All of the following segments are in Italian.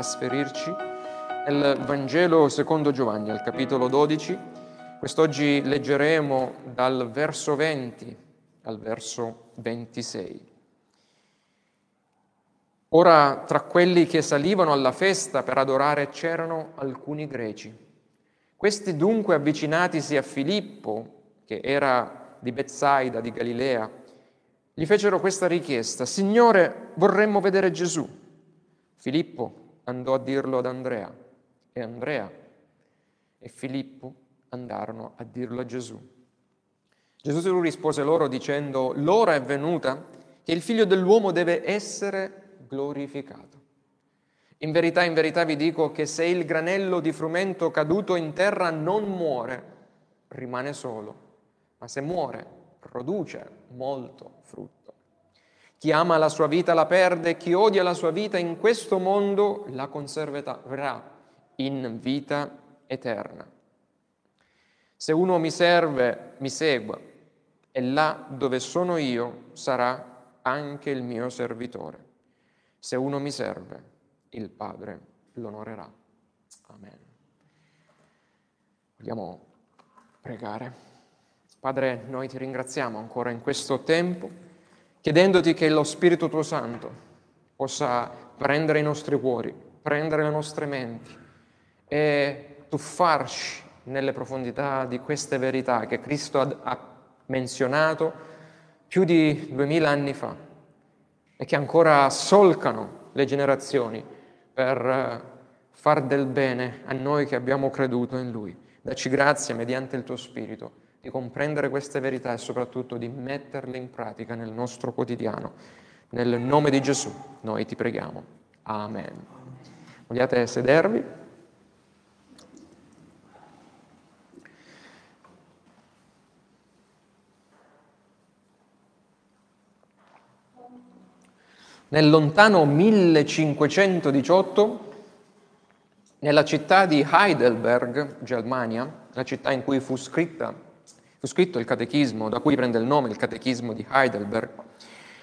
trasferirci nel Vangelo secondo Giovanni, al capitolo 12. Quest'oggi leggeremo dal verso 20 al verso 26. Ora tra quelli che salivano alla festa per adorare c'erano alcuni greci. Questi dunque avvicinatisi a Filippo, che era di Bezzaida di Galilea, gli fecero questa richiesta, Signore, vorremmo vedere Gesù. Filippo andò a dirlo ad Andrea e Andrea e Filippo andarono a dirlo a Gesù. Gesù rispose loro dicendo, l'ora è venuta che il figlio dell'uomo deve essere glorificato. In verità, in verità vi dico che se il granello di frumento caduto in terra non muore, rimane solo, ma se muore, produce molto frutto. Chi ama la sua vita la perde, chi odia la sua vita in questo mondo la conserverà in vita eterna. Se uno mi serve, mi segua, e là dove sono io sarà anche il mio servitore. Se uno mi serve, il Padre l'onorerà. Amen. Vogliamo pregare. Padre, noi ti ringraziamo ancora in questo tempo, chiedendoti che lo Spirito tuo Santo possa prendere i nostri cuori, prendere le nostre menti e tuffarci nelle profondità di queste verità che Cristo ha menzionato più di duemila anni fa e che ancora solcano le generazioni per eh, far del bene a noi che abbiamo creduto in Lui. Dacci grazia mediante il tuo Spirito di comprendere queste verità e soprattutto di metterle in pratica nel nostro quotidiano. Nel nome di Gesù noi ti preghiamo. Amen. Vogliate sedervi? Nel lontano 1518, nella città di Heidelberg, Germania, la città in cui fu, scritta, fu scritto il catechismo, da cui prende il nome il catechismo di Heidelberg,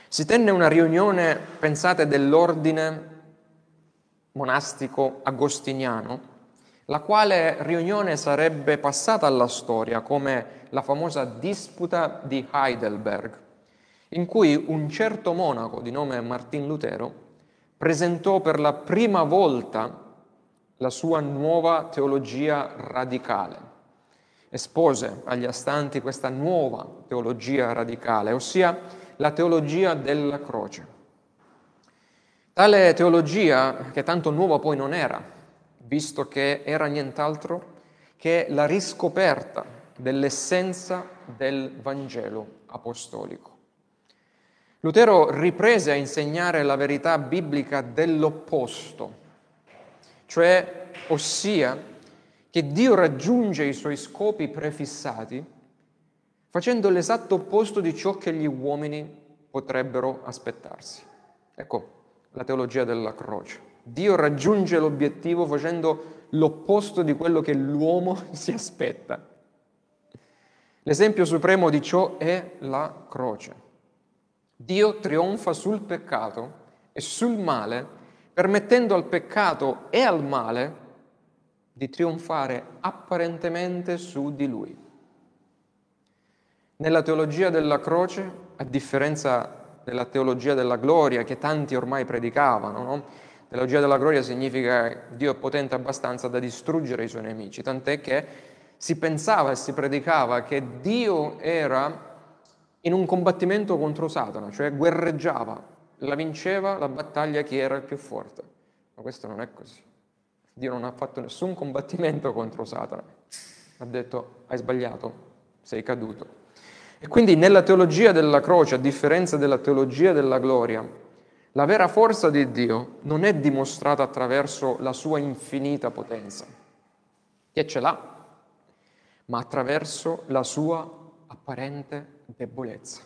si tenne una riunione, pensate, dell'ordine monastico agostiniano, la quale riunione sarebbe passata alla storia come la famosa disputa di Heidelberg in cui un certo monaco di nome Martin Lutero presentò per la prima volta la sua nuova teologia radicale. Espose agli astanti questa nuova teologia radicale, ossia la teologia della croce. Tale teologia, che tanto nuova poi non era, visto che era nient'altro che la riscoperta dell'essenza del Vangelo apostolico. Lutero riprese a insegnare la verità biblica dell'opposto, cioè ossia che Dio raggiunge i suoi scopi prefissati facendo l'esatto opposto di ciò che gli uomini potrebbero aspettarsi. Ecco la teologia della croce. Dio raggiunge l'obiettivo facendo l'opposto di quello che l'uomo si aspetta. L'esempio supremo di ciò è la croce. Dio trionfa sul peccato e sul male, permettendo al peccato e al male di trionfare apparentemente su di lui. Nella teologia della croce, a differenza della teologia della gloria che tanti ormai predicavano, no? Teologia della gloria significa Dio è potente abbastanza da distruggere i suoi nemici, tant'è che si pensava e si predicava che Dio era in un combattimento contro Satana, cioè guerreggiava, la vinceva la battaglia chi era il più forte. Ma questo non è così. Dio non ha fatto nessun combattimento contro Satana. Ha detto hai sbagliato, sei caduto. E quindi nella teologia della croce, a differenza della teologia della gloria, la vera forza di Dio non è dimostrata attraverso la sua infinita potenza, che ce l'ha, ma attraverso la sua apparente debolezza.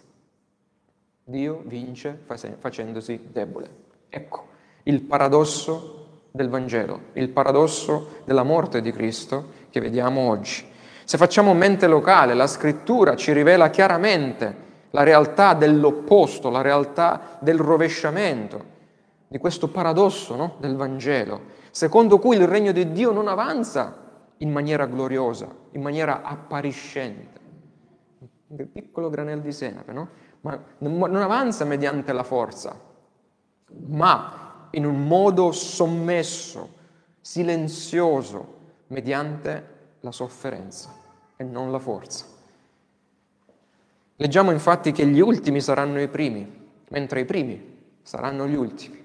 Dio vince facendosi debole. Ecco il paradosso del Vangelo, il paradosso della morte di Cristo che vediamo oggi. Se facciamo mente locale, la scrittura ci rivela chiaramente la realtà dell'opposto, la realtà del rovesciamento, di questo paradosso no? del Vangelo. secondo cui il regno di Dio non avanza in maniera gloriosa, in maniera appariscente. Un piccolo granello di senape, no? Ma non avanza mediante la forza, ma in un modo sommesso, silenzioso, mediante la sofferenza e non la forza. Leggiamo infatti che gli ultimi saranno i primi, mentre i primi saranno gli ultimi.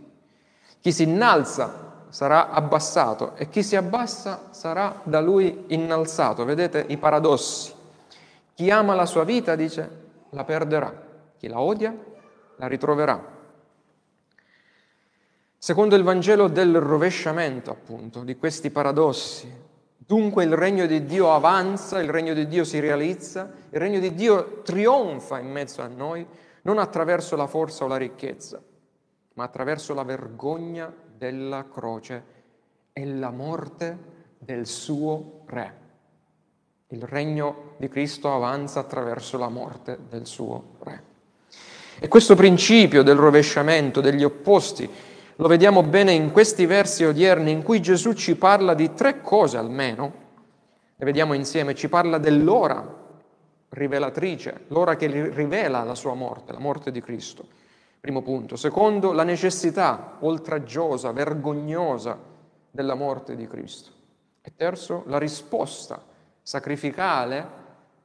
Chi si innalza sarà abbassato e chi si abbassa sarà da lui innalzato. Vedete i paradossi. Chi ama la sua vita, dice, la perderà. Chi la odia, la ritroverà. Secondo il Vangelo del rovesciamento, appunto, di questi paradossi, dunque il regno di Dio avanza, il regno di Dio si realizza, il regno di Dio trionfa in mezzo a noi, non attraverso la forza o la ricchezza, ma attraverso la vergogna della croce e la morte del suo Re. Il regno di Cristo avanza attraverso la morte del suo Re. E questo principio del rovesciamento, degli opposti, lo vediamo bene in questi versi odierni in cui Gesù ci parla di tre cose almeno. Le vediamo insieme, ci parla dell'ora rivelatrice, l'ora che rivela la sua morte, la morte di Cristo. Primo punto. Secondo, la necessità oltraggiosa, vergognosa della morte di Cristo. E terzo, la risposta sacrificale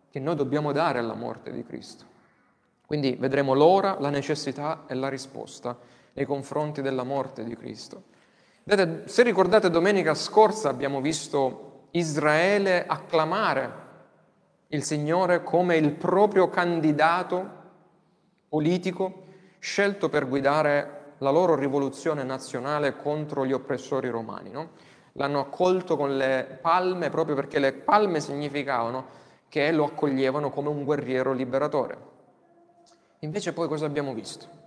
che noi dobbiamo dare alla morte di Cristo. Quindi vedremo l'ora, la necessità e la risposta nei confronti della morte di Cristo. Vedete, se ricordate domenica scorsa abbiamo visto Israele acclamare il Signore come il proprio candidato politico scelto per guidare la loro rivoluzione nazionale contro gli oppressori romani. No? L'hanno accolto con le palme proprio perché le palme significavano che lo accoglievano come un guerriero liberatore. Invece poi cosa abbiamo visto?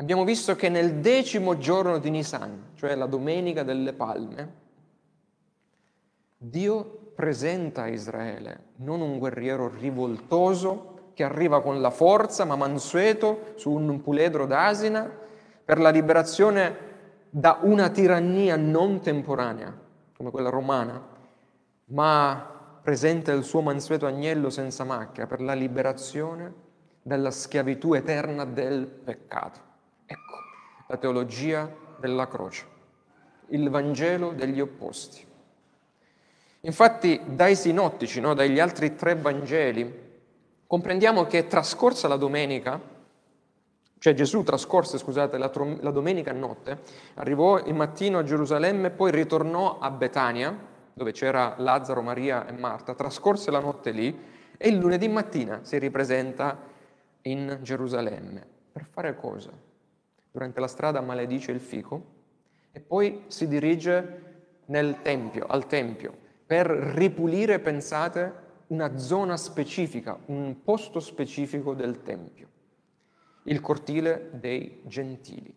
Abbiamo visto che nel decimo giorno di Nisan, cioè la domenica delle palme, Dio presenta a Israele non un guerriero rivoltoso che arriva con la forza ma mansueto su un puledro d'asina per la liberazione da una tirannia non temporanea, come quella romana, ma presenta il suo mansueto agnello senza macchia per la liberazione dalla schiavitù eterna del peccato la teologia della croce, il Vangelo degli opposti. Infatti dai sinottici, no, dagli altri tre Vangeli, comprendiamo che trascorsa la domenica, cioè Gesù trascorse, scusate, la, la domenica notte, arrivò il mattino a Gerusalemme poi ritornò a Betania, dove c'era Lazzaro, Maria e Marta, trascorse la notte lì e il lunedì mattina si ripresenta in Gerusalemme. Per fare cosa? Durante la strada maledice il fico e poi si dirige nel tempio, al tempio, per ripulire, pensate, una zona specifica, un posto specifico del tempio, il cortile dei gentili.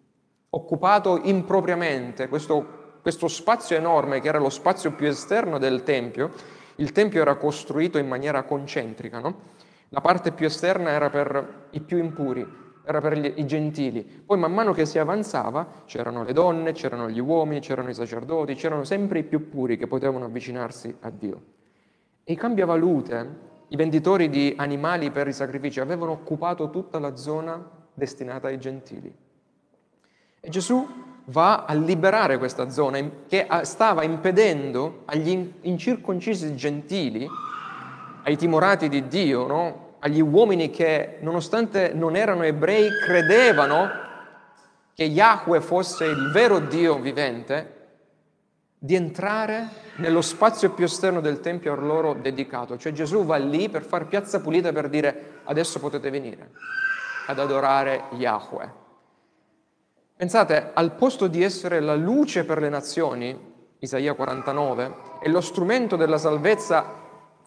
Occupato impropriamente questo, questo spazio enorme che era lo spazio più esterno del tempio, il tempio era costruito in maniera concentrica, no? La parte più esterna era per i più impuri, era per gli, i gentili. Poi man mano che si avanzava c'erano le donne, c'erano gli uomini, c'erano i sacerdoti, c'erano sempre i più puri che potevano avvicinarsi a Dio. E i cambiavalute, i venditori di animali per i sacrifici, avevano occupato tutta la zona destinata ai gentili. E Gesù va a liberare questa zona che stava impedendo agli incirconcisi gentili, ai timorati di Dio, no? Agli uomini che, nonostante non erano ebrei, credevano che Yahweh fosse il vero Dio vivente, di entrare nello spazio più esterno del Tempio a loro dedicato. Cioè Gesù va lì per fare piazza pulita per dire adesso potete venire ad adorare Yahweh. Pensate, al posto di essere la luce per le nazioni, Isaia 49, e lo strumento della salvezza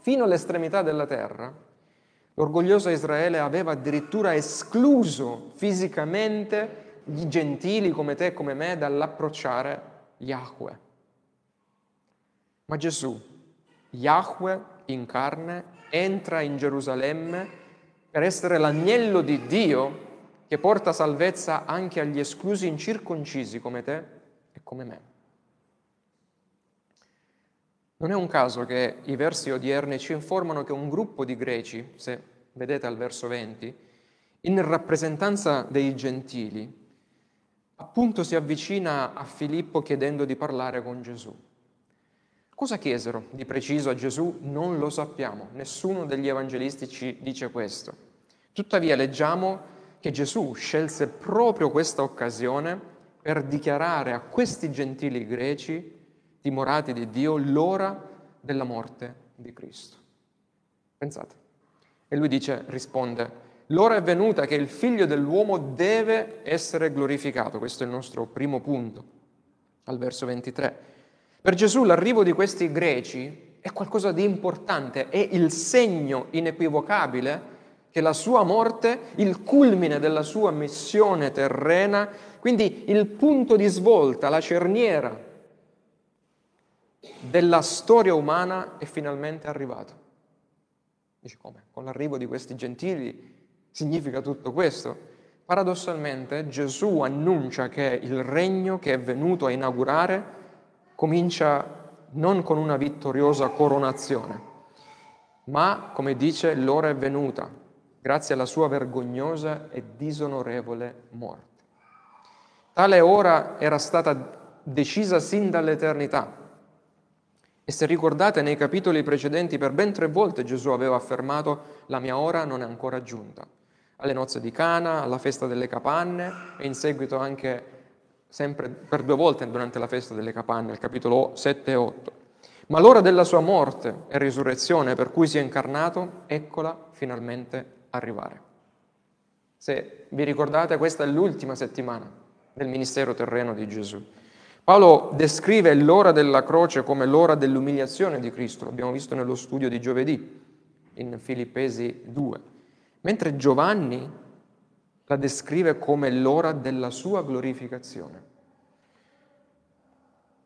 fino all'estremità della terra, L'orgoglioso Israele aveva addirittura escluso fisicamente gli gentili come te e come me dall'approcciare Yahweh. Ma Gesù, Yahweh in carne, entra in Gerusalemme per essere l'agnello di Dio che porta salvezza anche agli esclusi incirconcisi come te e come me. Non è un caso che i versi odierni ci informano che un gruppo di greci, se vedete al verso 20, in rappresentanza dei gentili, appunto si avvicina a Filippo chiedendo di parlare con Gesù. Cosa chiesero di preciso a Gesù? Non lo sappiamo, nessuno degli evangelisti ci dice questo. Tuttavia leggiamo che Gesù scelse proprio questa occasione per dichiarare a questi gentili greci, dimorati di Dio, l'ora della morte di Cristo. Pensate. E lui dice, risponde, l'ora è venuta che il figlio dell'uomo deve essere glorificato. Questo è il nostro primo punto, al verso 23. Per Gesù l'arrivo di questi greci è qualcosa di importante, è il segno inequivocabile che la sua morte, il culmine della sua missione terrena, quindi il punto di svolta, la cerniera della storia umana è finalmente arrivato. Dice come? Con l'arrivo di questi gentili significa tutto questo? Paradossalmente Gesù annuncia che il regno che è venuto a inaugurare comincia non con una vittoriosa coronazione, ma, come dice, l'ora è venuta, grazie alla sua vergognosa e disonorevole morte. Tale ora era stata decisa sin dall'eternità. E se ricordate nei capitoli precedenti per ben tre volte Gesù aveva affermato la mia ora non è ancora giunta alle nozze di Cana, alla festa delle capanne e in seguito anche sempre per due volte durante la festa delle capanne, il capitolo 7 e 8. Ma l'ora della sua morte e risurrezione per cui si è incarnato, eccola finalmente arrivare. Se vi ricordate, questa è l'ultima settimana del ministero terreno di Gesù. Paolo descrive l'ora della croce come l'ora dell'umiliazione di Cristo, l'abbiamo visto nello studio di giovedì in Filippesi 2 mentre Giovanni la descrive come l'ora della sua glorificazione.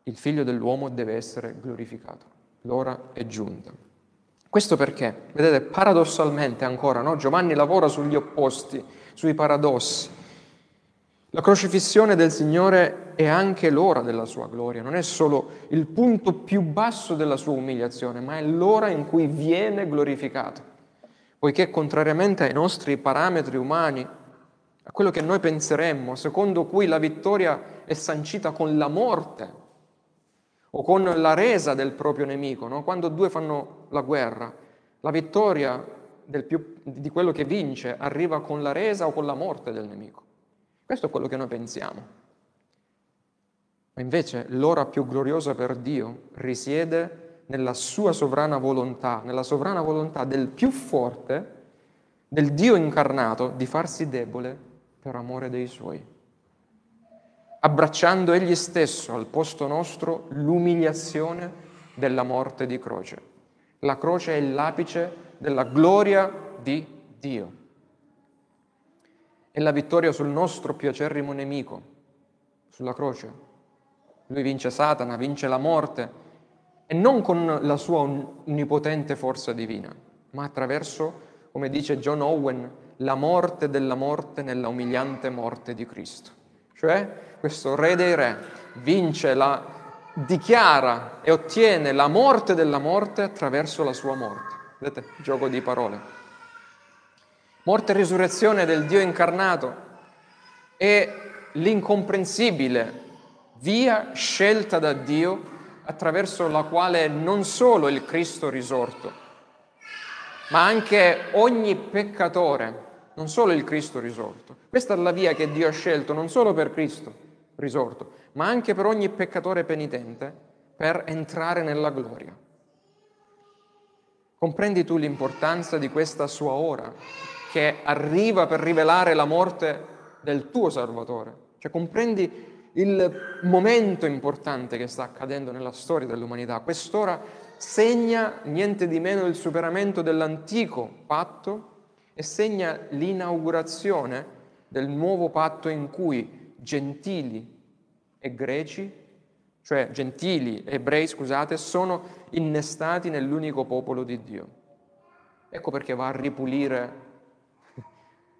Il figlio dell'uomo deve essere glorificato, l'ora è giunta. Questo perché, vedete, paradossalmente ancora, no? Giovanni lavora sugli opposti, sui paradossi. La crocifissione del Signore è anche l'ora della sua gloria, non è solo il punto più basso della sua umiliazione, ma è l'ora in cui viene glorificato poiché contrariamente ai nostri parametri umani, a quello che noi penseremmo, secondo cui la vittoria è sancita con la morte o con la resa del proprio nemico, no? quando due fanno la guerra, la vittoria più, di quello che vince arriva con la resa o con la morte del nemico. Questo è quello che noi pensiamo. Ma invece l'ora più gloriosa per Dio risiede nella sua sovrana volontà, nella sovrana volontà del più forte, del Dio incarnato, di farsi debole per amore dei suoi, abbracciando egli stesso al posto nostro l'umiliazione della morte di croce. La croce è l'apice della gloria di Dio. È la vittoria sul nostro più acerrimo nemico, sulla croce. Lui vince Satana, vince la morte, e non con la sua onnipotente forza divina, ma attraverso, come dice John Owen, la morte della morte nella umiliante morte di Cristo. Cioè questo re dei re vince la, dichiara e ottiene la morte della morte attraverso la sua morte. Vedete, gioco di parole. Morte e risurrezione del Dio incarnato è l'incomprensibile via scelta da Dio attraverso la quale non solo il Cristo risorto, ma anche ogni peccatore, non solo il Cristo risorto. Questa è la via che Dio ha scelto non solo per Cristo risorto, ma anche per ogni peccatore penitente per entrare nella gloria. Comprendi tu l'importanza di questa sua ora che arriva per rivelare la morte del tuo Salvatore? Cioè comprendi il momento importante che sta accadendo nella storia dell'umanità. Quest'ora segna niente di meno il superamento dell'antico patto e segna l'inaugurazione del nuovo patto in cui gentili e greci, cioè gentili e ebrei, scusate, sono innestati nell'unico popolo di Dio. Ecco perché va a ripulire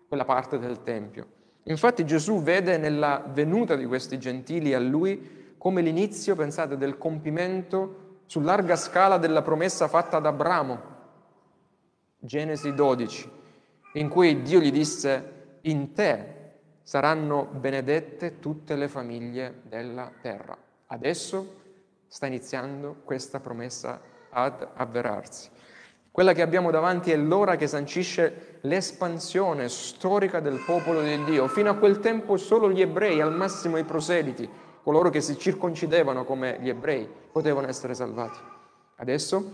quella parte del Tempio. Infatti Gesù vede nella venuta di questi gentili a lui come l'inizio, pensate, del compimento su larga scala della promessa fatta ad Abramo, Genesi 12, in cui Dio gli disse, in te saranno benedette tutte le famiglie della terra. Adesso sta iniziando questa promessa ad avverarsi. Quella che abbiamo davanti è l'ora che sancisce l'espansione storica del popolo di Dio. Fino a quel tempo solo gli ebrei, al massimo i proseliti, coloro che si circoncidevano come gli ebrei, potevano essere salvati. Adesso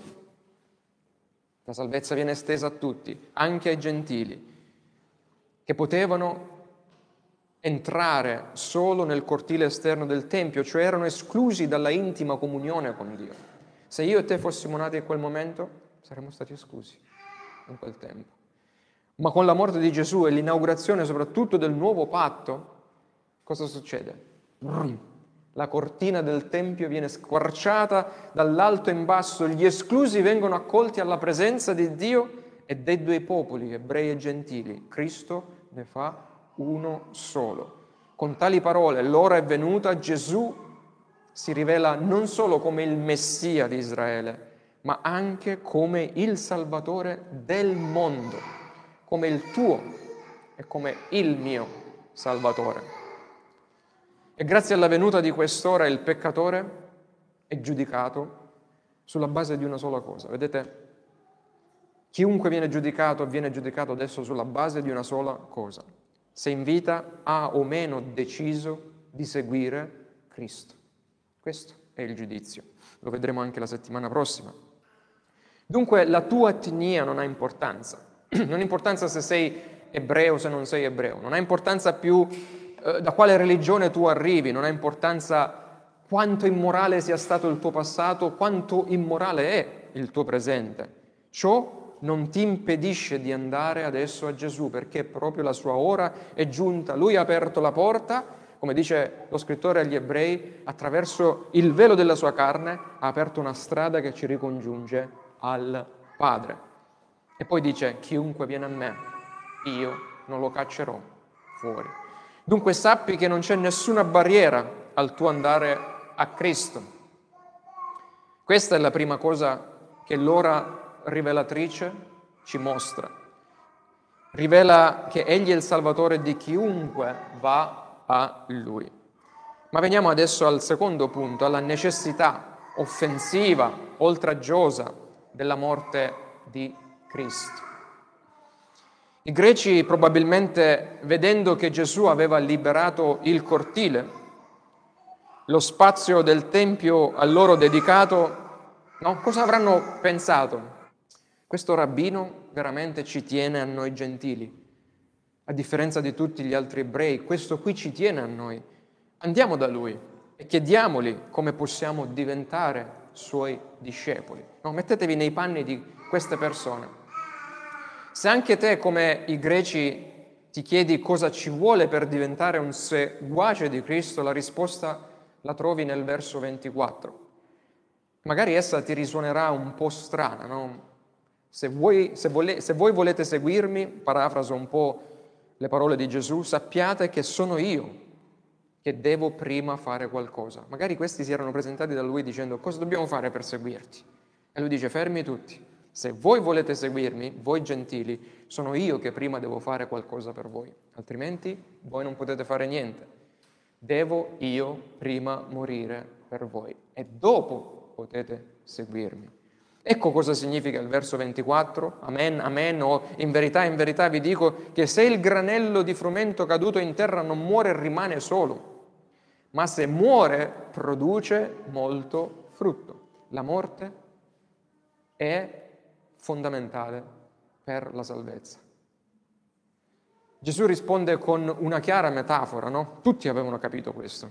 la salvezza viene estesa a tutti, anche ai gentili, che potevano entrare solo nel cortile esterno del Tempio, cioè erano esclusi dalla intima comunione con Dio. Se io e te fossimo nati in quel momento, saremmo stati esclusi in quel tempo. Ma con la morte di Gesù e l'inaugurazione soprattutto del nuovo patto, cosa succede? La cortina del Tempio viene squarciata dall'alto in basso, gli esclusi vengono accolti alla presenza di Dio e dei due popoli, ebrei e gentili. Cristo ne fa uno solo. Con tali parole, l'ora è venuta, Gesù si rivela non solo come il Messia di Israele, ma anche come il Salvatore del mondo, come il tuo e come il mio Salvatore. E grazie alla venuta di quest'ora il peccatore è giudicato sulla base di una sola cosa. Vedete, chiunque viene giudicato viene giudicato adesso sulla base di una sola cosa. Se in vita ha o meno deciso di seguire Cristo. Questo è il giudizio. Lo vedremo anche la settimana prossima. Dunque la tua etnia non ha importanza, non ha importanza se sei ebreo o se non sei ebreo, non ha importanza più eh, da quale religione tu arrivi, non ha importanza quanto immorale sia stato il tuo passato, quanto immorale è il tuo presente. Ciò non ti impedisce di andare adesso a Gesù perché proprio la sua ora è giunta. Lui ha aperto la porta, come dice lo scrittore agli ebrei, attraverso il velo della sua carne ha aperto una strada che ci ricongiunge al Padre. E poi dice, chiunque viene a me, io non lo caccerò fuori. Dunque sappi che non c'è nessuna barriera al tuo andare a Cristo. Questa è la prima cosa che l'ora rivelatrice ci mostra. Rivela che Egli è il Salvatore di chiunque va a Lui. Ma veniamo adesso al secondo punto, alla necessità offensiva, oltraggiosa della morte di Cristo. I greci probabilmente, vedendo che Gesù aveva liberato il cortile, lo spazio del Tempio a loro dedicato, no? cosa avranno pensato? Questo rabbino veramente ci tiene a noi gentili, a differenza di tutti gli altri ebrei, questo qui ci tiene a noi. Andiamo da lui e chiediamogli come possiamo diventare suoi discepoli. No, mettetevi nei panni di queste persone. Se anche te, come i greci, ti chiedi cosa ci vuole per diventare un seguace di Cristo, la risposta la trovi nel verso 24. Magari essa ti risuonerà un po' strana, no? Se voi, se, vole, se voi volete seguirmi, parafraso un po' le parole di Gesù, sappiate che sono io che devo prima fare qualcosa. Magari questi si erano presentati da lui dicendo cosa dobbiamo fare per seguirti? E lui dice fermi tutti, se voi volete seguirmi, voi gentili, sono io che prima devo fare qualcosa per voi, altrimenti voi non potete fare niente. Devo io prima morire per voi e dopo potete seguirmi. Ecco cosa significa il verso 24, amen, amen, o in verità, in verità vi dico che se il granello di frumento caduto in terra non muore rimane solo, ma se muore produce molto frutto. La morte è fondamentale per la salvezza. Gesù risponde con una chiara metafora, no? Tutti avevano capito questo,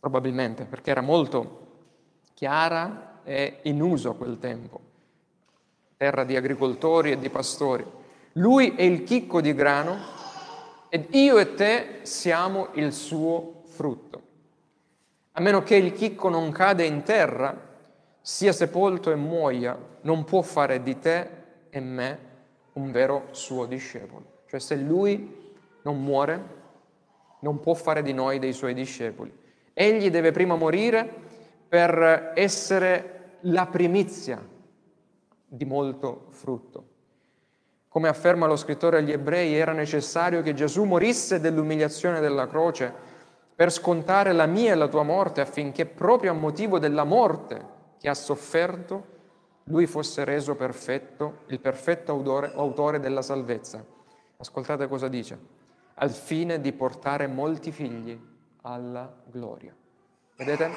probabilmente, perché era molto chiara e in uso a quel tempo, terra di agricoltori e di pastori. Lui è il chicco di grano ed io e te siamo il suo frutto a meno che il chicco non cade in terra, sia sepolto e muoia, non può fare di te e me un vero suo discepolo. Cioè se lui non muore, non può fare di noi dei suoi discepoli. Egli deve prima morire per essere la primizia di molto frutto. Come afferma lo scrittore agli ebrei, era necessario che Gesù morisse dell'umiliazione della croce per scontare la mia e la tua morte affinché proprio a motivo della morte che ha sofferto lui fosse reso perfetto, il perfetto autore, autore della salvezza. Ascoltate cosa dice, al fine di portare molti figli alla gloria. Vedete?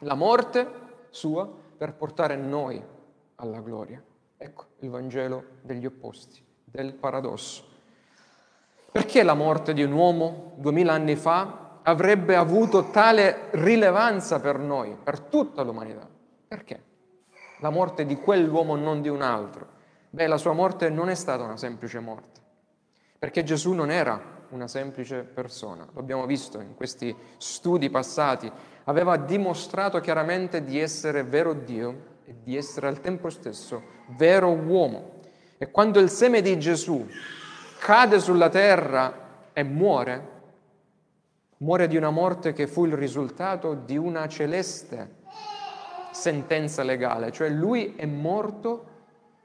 La morte sua per portare noi alla gloria. Ecco il Vangelo degli opposti, del paradosso. Perché la morte di un uomo duemila anni fa avrebbe avuto tale rilevanza per noi, per tutta l'umanità? Perché? La morte di quell'uomo, non di un altro. Beh, la sua morte non è stata una semplice morte, perché Gesù non era una semplice persona, lo abbiamo visto in questi studi passati, aveva dimostrato chiaramente di essere vero Dio e di essere al tempo stesso vero uomo. E quando il seme di Gesù cade sulla terra e muore, muore di una morte che fu il risultato di una celeste sentenza legale, cioè lui è morto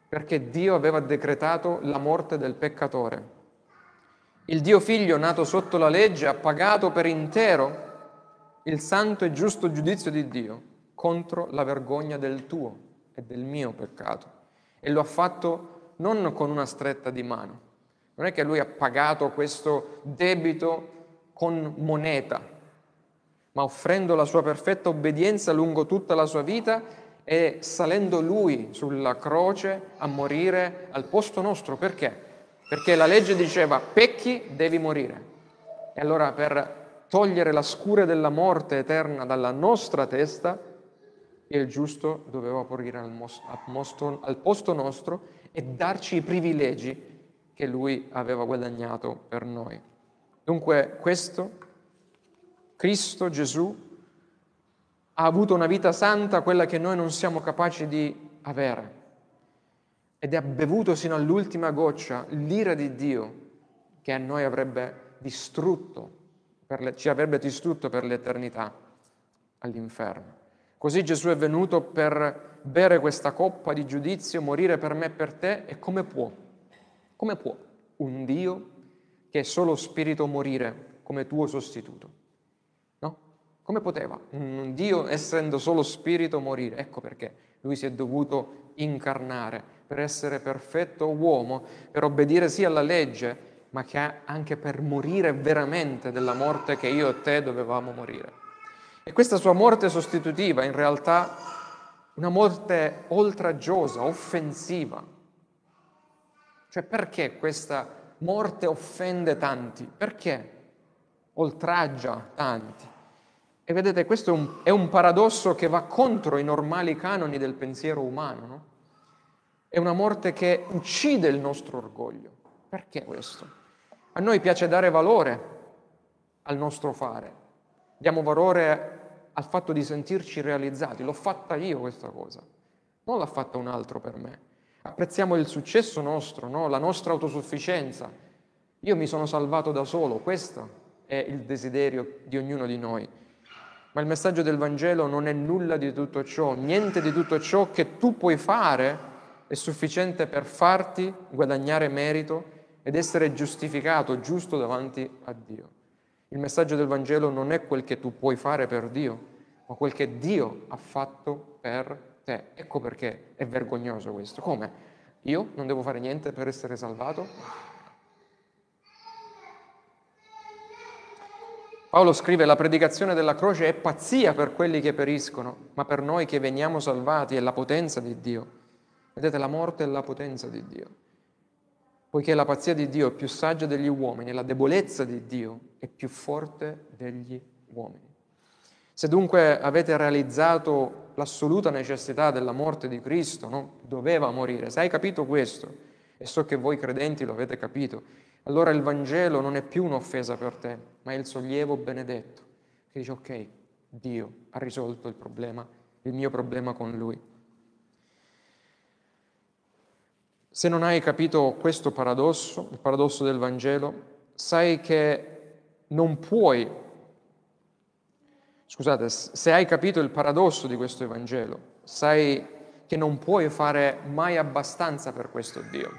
perché Dio aveva decretato la morte del peccatore. Il Dio figlio nato sotto la legge ha pagato per intero il santo e giusto giudizio di Dio contro la vergogna del tuo e del mio peccato. E lo ha fatto non con una stretta di mano. Non è che lui ha pagato questo debito con moneta, ma offrendo la sua perfetta obbedienza lungo tutta la sua vita e salendo lui sulla croce a morire al posto nostro. Perché? Perché la legge diceva pecchi, devi morire. E allora per togliere la scure della morte eterna dalla nostra testa, il giusto doveva morire al, mosto, al posto nostro e darci i privilegi che lui aveva guadagnato per noi. Dunque questo, Cristo Gesù, ha avuto una vita santa, quella che noi non siamo capaci di avere, ed ha bevuto sino all'ultima goccia l'ira di Dio che a noi avrebbe distrutto le, ci avrebbe distrutto per l'eternità all'inferno. Così Gesù è venuto per bere questa coppa di giudizio, morire per me e per te, e come può? Come può un Dio che è solo spirito morire come tuo sostituto? No? Come poteva un Dio, essendo solo spirito, morire? Ecco perché lui si è dovuto incarnare per essere perfetto uomo, per obbedire sì alla legge, ma che anche per morire veramente della morte che io e te dovevamo morire. E questa sua morte sostitutiva in realtà una morte oltraggiosa, offensiva. Cioè perché questa morte offende tanti? Perché oltraggia tanti? E vedete, questo è un, è un, paradosso che va contro i normali canoni del pensiero umano. No? È una morte che uccide il nostro orgoglio. Perché questo? A noi piace dare valore al nostro fare, diamo valore al fatto di sentirci realizzati. L'ho fatta io questa cosa, non l'ha fatta un altro per me. Apprezziamo il successo nostro, no? la nostra autosufficienza. Io mi sono salvato da solo, questo è il desiderio di ognuno di noi. Ma il messaggio del Vangelo non è nulla di tutto ciò, niente di tutto ciò che tu puoi fare è sufficiente per farti guadagnare merito ed essere giustificato, giusto davanti a Dio. Il messaggio del Vangelo non è quel che tu puoi fare per Dio, ma quel che Dio ha fatto per te. Ecco perché è vergognoso questo. Come? Io non devo fare niente per essere salvato? Paolo scrive la predicazione della croce è pazzia per quelli che periscono, ma per noi che veniamo salvati è la potenza di Dio. Vedete, la morte è la potenza di Dio poiché la pazzia di Dio è più saggia degli uomini la debolezza di Dio è più forte degli uomini. Se dunque avete realizzato l'assoluta necessità della morte di Cristo, no? doveva morire, se hai capito questo, e so che voi credenti lo avete capito, allora il Vangelo non è più un'offesa per te, ma è il sollievo benedetto, che dice ok, Dio ha risolto il problema, il mio problema con Lui. Se non hai capito questo paradosso, il paradosso del Vangelo, sai che non puoi, scusate, se hai capito il paradosso di questo Vangelo, sai che non puoi fare mai abbastanza per questo Dio,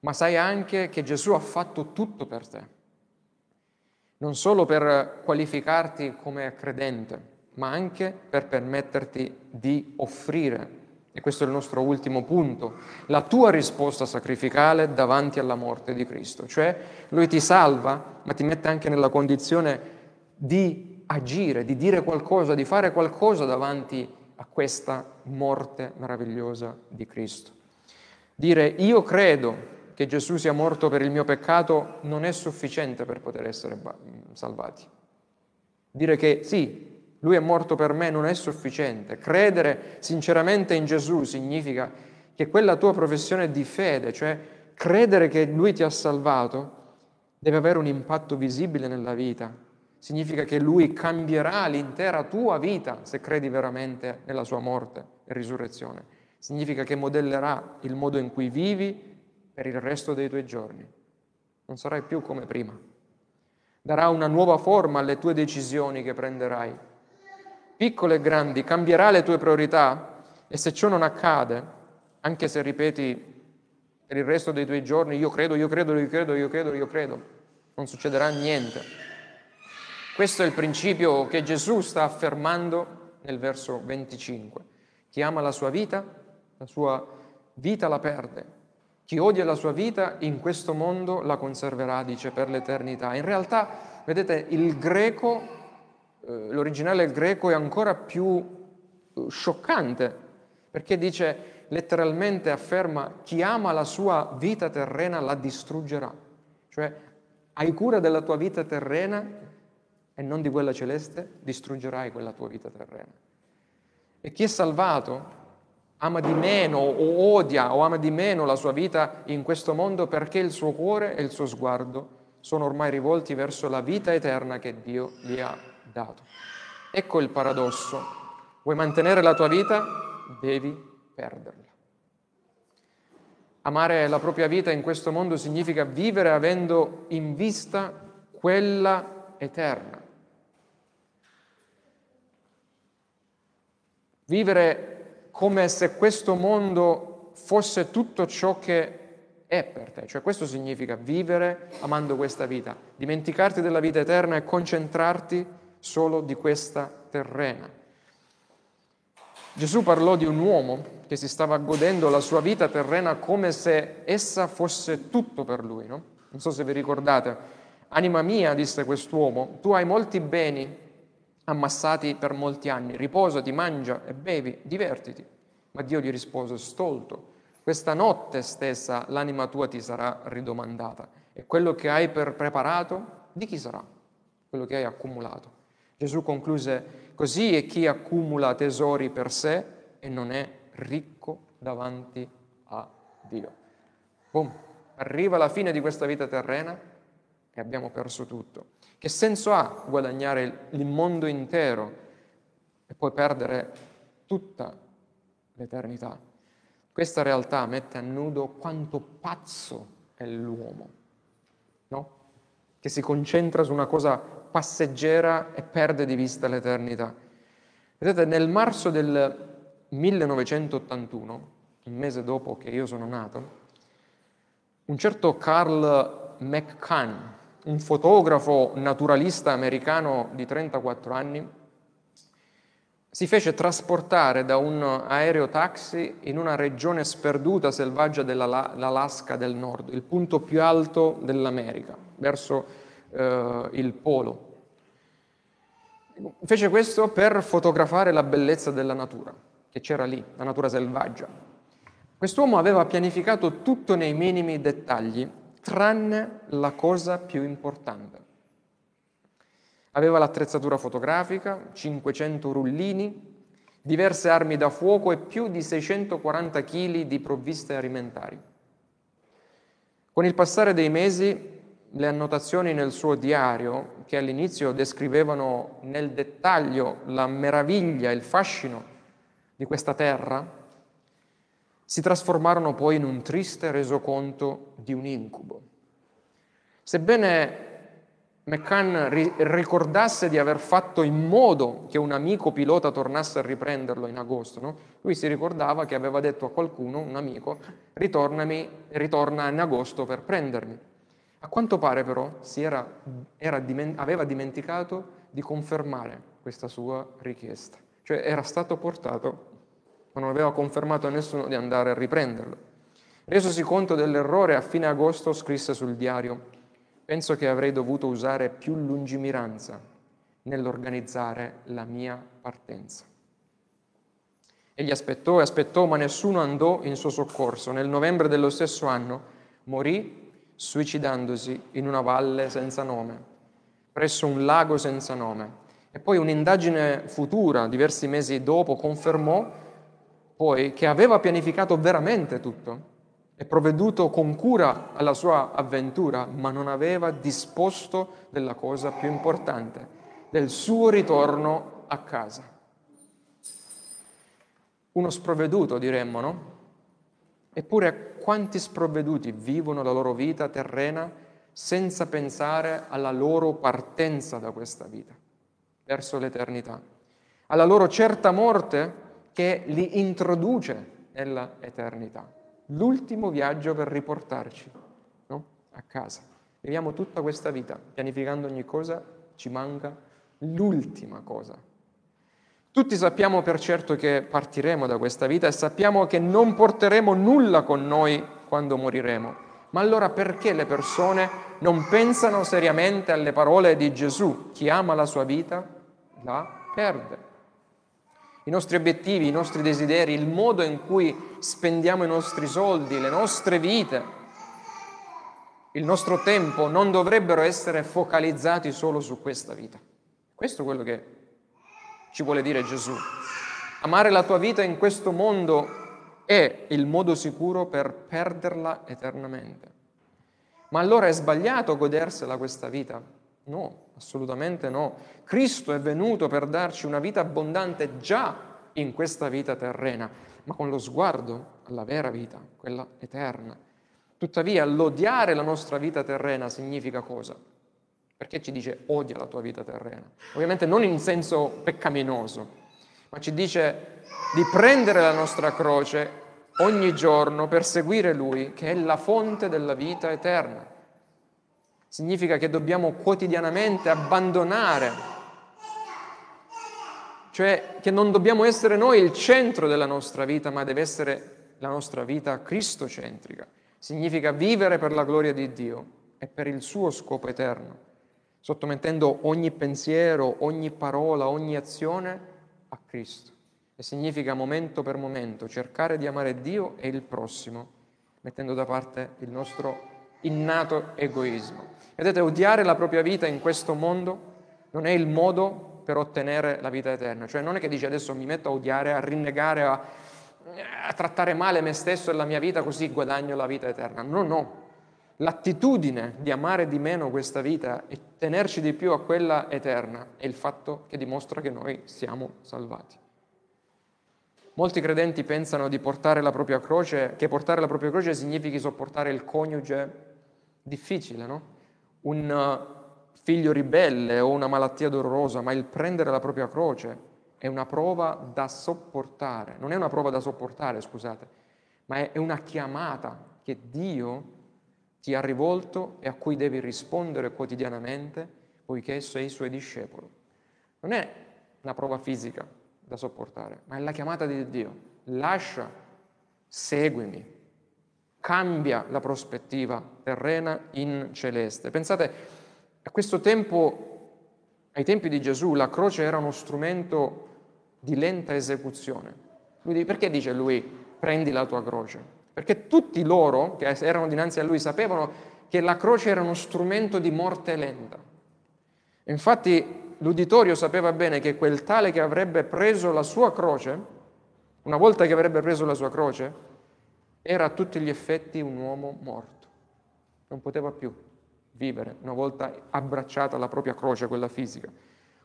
ma sai anche che Gesù ha fatto tutto per te, non solo per qualificarti come credente, ma anche per permetterti di offrire, e questo è il nostro ultimo punto, la tua risposta sacrificale davanti alla morte di Cristo. Cioè Lui ti salva, ma ti mette anche nella condizione di agire, di dire qualcosa, di fare qualcosa davanti a questa morte meravigliosa di Cristo. Dire io credo che Gesù sia morto per il mio peccato non è sufficiente per poter essere salvati. Dire che sì, lui è morto per me non è sufficiente. Credere sinceramente in Gesù significa che quella tua professione di fede, cioè credere che Lui ti ha salvato, deve avere un impatto visibile nella vita. Significa che Lui cambierà l'intera tua vita se credi veramente nella sua morte e risurrezione. Significa che modellerà il modo in cui vivi per il resto dei tuoi giorni. Non sarai più come prima. Darà una nuova forma alle tue decisioni che prenderai piccole e grandi, cambierà le tue priorità e se ciò non accade, anche se ripeti per il resto dei tuoi giorni io credo, io credo, io credo, io credo, io credo, non succederà niente. Questo è il principio che Gesù sta affermando nel verso 25. Chi ama la sua vita, la sua vita la perde. Chi odia la sua vita in questo mondo la conserverà, dice, per l'eternità. In realtà, vedete, il greco eh, l'originale greco è ancora più eh, scioccante, perché dice letteralmente afferma chi ama la sua vita terrena la distruggerà. Cioè hai cura della tua vita terrena e non di quella celeste, distruggerai quella tua vita terrena. E chi è salvato ama di meno o odia o ama di meno la sua vita in questo mondo perché il suo cuore e il suo sguardo sono ormai rivolti verso la vita eterna che Dio gli ha dato. Ecco il paradosso. Vuoi mantenere la tua vita? Devi perderla. Amare la propria vita in questo mondo significa vivere avendo in vista quella eterna. Vivere come se questo mondo fosse tutto ciò che è per te. Cioè questo significa vivere amando questa vita, dimenticarti della vita eterna e concentrarti solo di questa terrena. Gesù parlò di un uomo che si stava godendo la sua vita terrena come se essa fosse tutto per lui. No? Non so se vi ricordate. Anima mia, disse quest'uomo, tu hai molti beni ammassati per molti anni, riposati, mangia e bevi, divertiti. Ma Dio gli rispose, stolto, questa notte stessa l'anima tua ti sarà ridomandata e quello che hai per preparato, di chi sarà? Quello che hai accumulato. Gesù concluse, così è chi accumula tesori per sé e non è ricco davanti a Dio. Boom. Arriva la fine di questa vita terrena e abbiamo perso tutto. Che senso ha guadagnare il mondo intero e poi perdere tutta l'eternità? Questa realtà mette a nudo quanto pazzo è l'uomo, no? Che si concentra su una cosa passeggera e perde di vista l'eternità. Vedete, nel marzo del 1981, un mese dopo che io sono nato, un certo Carl McCann, un fotografo naturalista americano di 34 anni, si fece trasportare da un aereo taxi in una regione sperduta selvaggia dell'Alaska del Nord, il punto più alto dell'America, verso eh, il polo. Fece questo per fotografare la bellezza della natura, che c'era lì, la natura selvaggia. Quest'uomo aveva pianificato tutto nei minimi dettagli, tranne la cosa più importante. Aveva l'attrezzatura fotografica, 500 rullini, diverse armi da fuoco e più di 640 kg di provviste alimentari. Con il passare dei mesi le annotazioni nel suo diario, che all'inizio descrivevano nel dettaglio la meraviglia, il fascino di questa terra, si trasformarono poi in un triste resoconto di un incubo. Sebbene McCann ri- ricordasse di aver fatto in modo che un amico pilota tornasse a riprenderlo in agosto, no? lui si ricordava che aveva detto a qualcuno, un amico, ritorna in agosto per prendermi. A quanto pare però era, era, aveva dimenticato di confermare questa sua richiesta, cioè era stato portato, ma non aveva confermato a nessuno di andare a riprenderlo. Resosi conto dell'errore, a fine agosto scrisse sul diario penso che avrei dovuto usare più lungimiranza nell'organizzare la mia partenza. Egli aspettò e aspettò, ma nessuno andò in suo soccorso. Nel novembre dello stesso anno morì suicidandosi in una valle senza nome, presso un lago senza nome. E poi un'indagine futura, diversi mesi dopo, confermò poi che aveva pianificato veramente tutto e provveduto con cura alla sua avventura, ma non aveva disposto della cosa più importante, del suo ritorno a casa. Uno sprovveduto, diremmo, no? Eppure quanti sprovveduti vivono la loro vita terrena senza pensare alla loro partenza da questa vita, verso l'eternità, alla loro certa morte che li introduce nella eternità l'ultimo viaggio per riportarci no? a casa. Viviamo tutta questa vita pianificando ogni cosa, ci manca l'ultima cosa. Tutti sappiamo per certo che partiremo da questa vita e sappiamo che non porteremo nulla con noi quando moriremo. Ma allora perché le persone non pensano seriamente alle parole di Gesù? Chi ama la sua vita la perde i nostri obiettivi, i nostri desideri, il modo in cui spendiamo i nostri soldi, le nostre vite, il nostro tempo non dovrebbero essere focalizzati solo su questa vita. Questo è quello che ci vuole dire Gesù. Amare la tua vita in questo mondo è il modo sicuro per perderla eternamente. Ma allora è sbagliato godersela questa vita? No, assolutamente no. Cristo è venuto per darci una vita abbondante già in questa vita terrena, ma con lo sguardo alla vera vita, quella eterna. Tuttavia, l'odiare la nostra vita terrena significa cosa? Perché ci dice odia la tua vita terrena? Ovviamente non in senso peccaminoso, ma ci dice di prendere la nostra croce ogni giorno per seguire Lui, che è la fonte della vita eterna. Significa che dobbiamo quotidianamente abbandonare, cioè che non dobbiamo essere noi il centro della nostra vita, ma deve essere la nostra vita cristocentrica. Significa vivere per la gloria di Dio e per il suo scopo eterno, sottomettendo ogni pensiero, ogni parola, ogni azione a Cristo. E significa momento per momento cercare di amare Dio e il prossimo, mettendo da parte il nostro innato egoismo. Vedete, odiare la propria vita in questo mondo non è il modo per ottenere la vita eterna. Cioè non è che dici adesso mi metto a odiare, a rinnegare, a, a trattare male me stesso e la mia vita così guadagno la vita eterna. No, no. L'attitudine di amare di meno questa vita e tenerci di più a quella eterna è il fatto che dimostra che noi siamo salvati. Molti credenti pensano portare croce, che portare la propria croce significhi sopportare il coniuge difficile, no? Un uh, figlio ribelle o una malattia dolorosa, ma il prendere la propria croce è una prova da sopportare, non è una prova da sopportare, scusate, ma è una chiamata che Dio ti ha rivolto e a cui devi rispondere quotidianamente, poiché sei suo discepolo. Non è una prova fisica da sopportare, ma è la chiamata di Dio. Lascia, seguimi, cambia la prospettiva terrena in celeste. Pensate, a questo tempo, ai tempi di Gesù, la croce era uno strumento di lenta esecuzione. Lui, perché dice lui, prendi la tua croce? Perché tutti loro che erano dinanzi a lui sapevano che la croce era uno strumento di morte lenta. Infatti l'uditorio sapeva bene che quel tale che avrebbe preso la sua croce, una volta che avrebbe preso la sua croce, era a tutti gli effetti un uomo morto, non poteva più vivere una volta abbracciata la propria croce, quella fisica.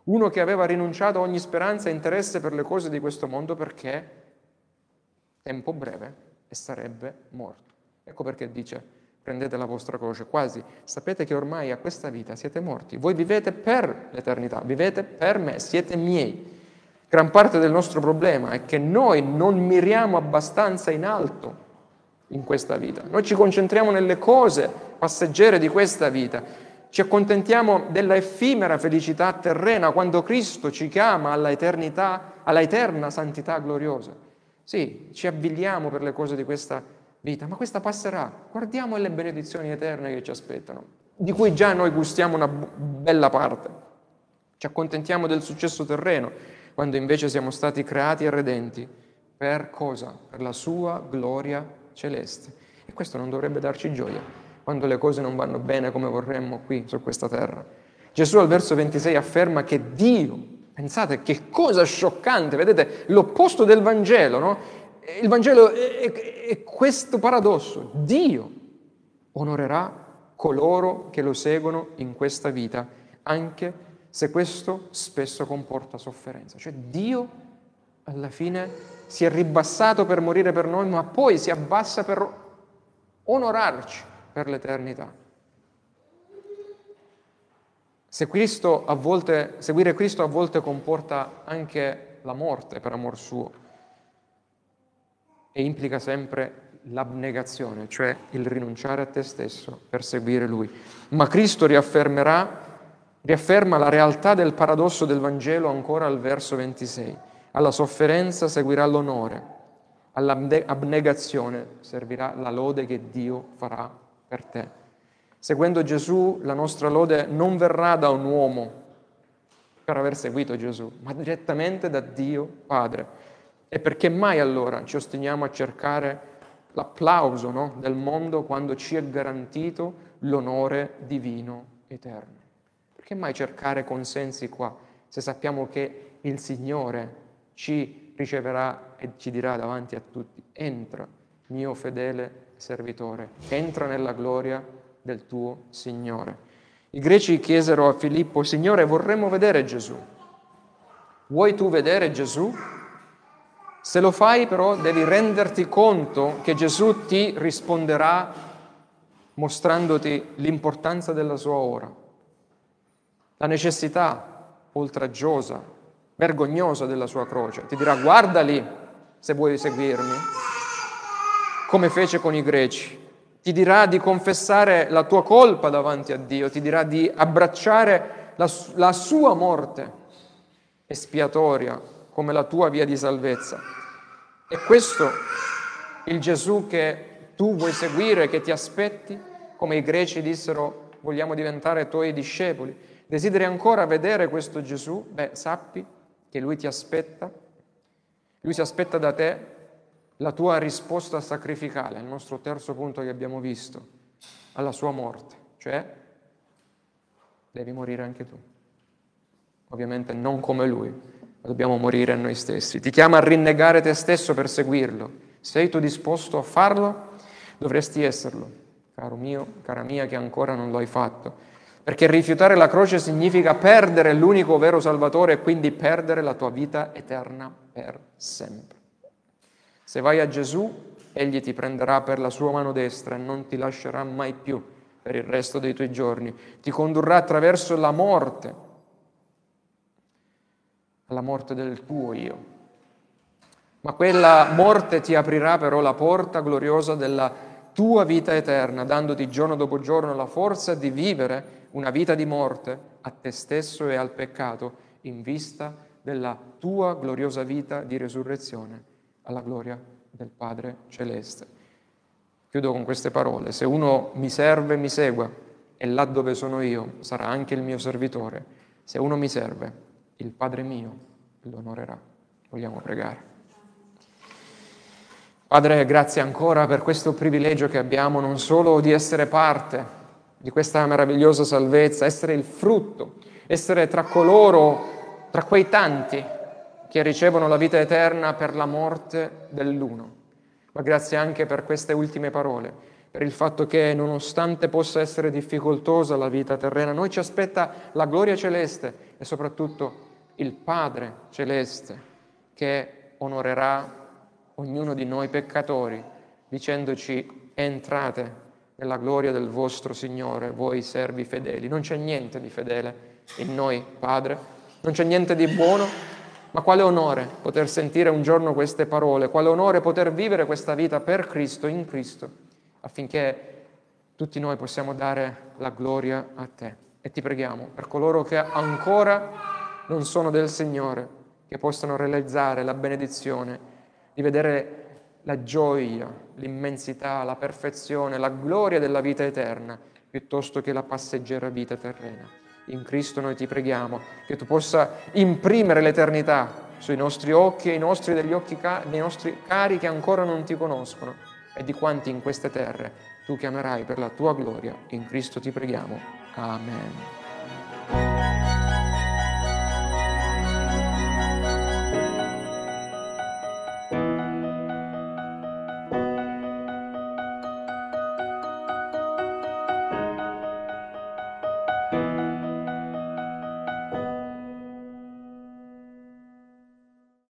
Uno che aveva rinunciato a ogni speranza e interesse per le cose di questo mondo perché tempo breve e sarebbe morto. Ecco perché dice prendete la vostra croce, quasi sapete che ormai a questa vita siete morti. Voi vivete per l'eternità, vivete per me, siete miei. Gran parte del nostro problema è che noi non miriamo abbastanza in alto in questa vita. Noi ci concentriamo nelle cose passeggere di questa vita. Ci accontentiamo della effimera felicità terrena quando Cristo ci chiama alla eternità, alla eterna santità gloriosa. Sì, ci avviliamo per le cose di questa vita, ma questa passerà. Guardiamo le benedizioni eterne che ci aspettano, di cui già noi gustiamo una bella parte. Ci accontentiamo del successo terreno, quando invece siamo stati creati e redenti. Per cosa? Per la sua gloria celeste. E questo non dovrebbe darci gioia quando le cose non vanno bene come vorremmo qui su questa terra. Gesù al verso 26 afferma che Dio, pensate che cosa scioccante, vedete l'opposto del Vangelo, no? Il Vangelo è, è, è questo paradosso, Dio onorerà coloro che lo seguono in questa vita, anche se questo spesso comporta sofferenza. Cioè Dio alla fine si è ribassato per morire per noi, ma poi si abbassa per onorarci per l'eternità. Se Cristo volte, seguire Cristo a volte comporta anche la morte per amor suo e implica sempre l'abnegazione, cioè il rinunciare a te stesso per seguire Lui. Ma Cristo riaffermerà riafferma la realtà del paradosso del Vangelo ancora al verso 26. Alla sofferenza seguirà l'onore, all'abnegazione servirà la lode che Dio farà per te. Seguendo Gesù, la nostra lode non verrà da un uomo per aver seguito Gesù, ma direttamente da Dio Padre. E perché mai allora ci ostiniamo a cercare l'applauso no, del mondo quando ci è garantito l'onore divino eterno? Perché mai cercare consensi qua se sappiamo che il Signore ci riceverà e ci dirà davanti a tutti, entra, mio fedele servitore, entra nella gloria del tuo Signore. I greci chiesero a Filippo, Signore, vorremmo vedere Gesù. Vuoi tu vedere Gesù? Se lo fai però devi renderti conto che Gesù ti risponderà mostrandoti l'importanza della sua ora la necessità oltraggiosa, vergognosa della sua croce. Ti dirà guarda lì se vuoi seguirmi, come fece con i greci. Ti dirà di confessare la tua colpa davanti a Dio, ti dirà di abbracciare la, la sua morte espiatoria come la tua via di salvezza. E questo il Gesù che tu vuoi seguire, che ti aspetti, come i greci dissero vogliamo diventare tuoi discepoli. Desideri ancora vedere questo Gesù? Beh, sappi che Lui ti aspetta, Lui si aspetta da te la tua risposta sacrificale, il nostro terzo punto che abbiamo visto, alla sua morte, cioè devi morire anche tu. Ovviamente non come Lui, ma dobbiamo morire a noi stessi. Ti chiama a rinnegare te stesso per seguirlo. Sei tu disposto a farlo? Dovresti esserlo, caro mio, cara mia, che ancora non lo hai fatto perché rifiutare la croce significa perdere l'unico vero Salvatore e quindi perdere la tua vita eterna per sempre. Se vai a Gesù, Egli ti prenderà per la sua mano destra e non ti lascerà mai più per il resto dei tuoi giorni. Ti condurrà attraverso la morte, alla morte del tuo io. Ma quella morte ti aprirà però la porta gloriosa della tua vita eterna, dandoti giorno dopo giorno la forza di vivere una vita di morte a te stesso e al peccato in vista della tua gloriosa vita di resurrezione alla gloria del Padre Celeste. Chiudo con queste parole. Se uno mi serve, mi segua, e là dove sono io sarà anche il mio servitore. Se uno mi serve, il Padre mio lo onorerà. Vogliamo pregare. Padre, grazie ancora per questo privilegio che abbiamo non solo di essere parte di questa meravigliosa salvezza, essere il frutto, essere tra coloro, tra quei tanti che ricevono la vita eterna per la morte dell'uno. Ma grazie anche per queste ultime parole, per il fatto che nonostante possa essere difficoltosa la vita terrena, noi ci aspetta la gloria celeste e soprattutto il Padre celeste che onorerà ognuno di noi peccatori dicendoci entrate nella gloria del vostro Signore, voi servi fedeli. Non c'è niente di fedele in noi, Padre, non c'è niente di buono, ma quale onore poter sentire un giorno queste parole, quale onore poter vivere questa vita per Cristo, in Cristo, affinché tutti noi possiamo dare la gloria a te. E ti preghiamo per coloro che ancora non sono del Signore, che possano realizzare la benedizione di vedere la gioia, l'immensità, la perfezione, la gloria della vita eterna, piuttosto che la passeggera vita terrena. In Cristo noi ti preghiamo che tu possa imprimere l'eternità sui nostri occhi e i nostri degli occhi dei nostri cari che ancora non ti conoscono e di quanti in queste terre tu chiamerai per la tua gloria. In Cristo ti preghiamo. Amen.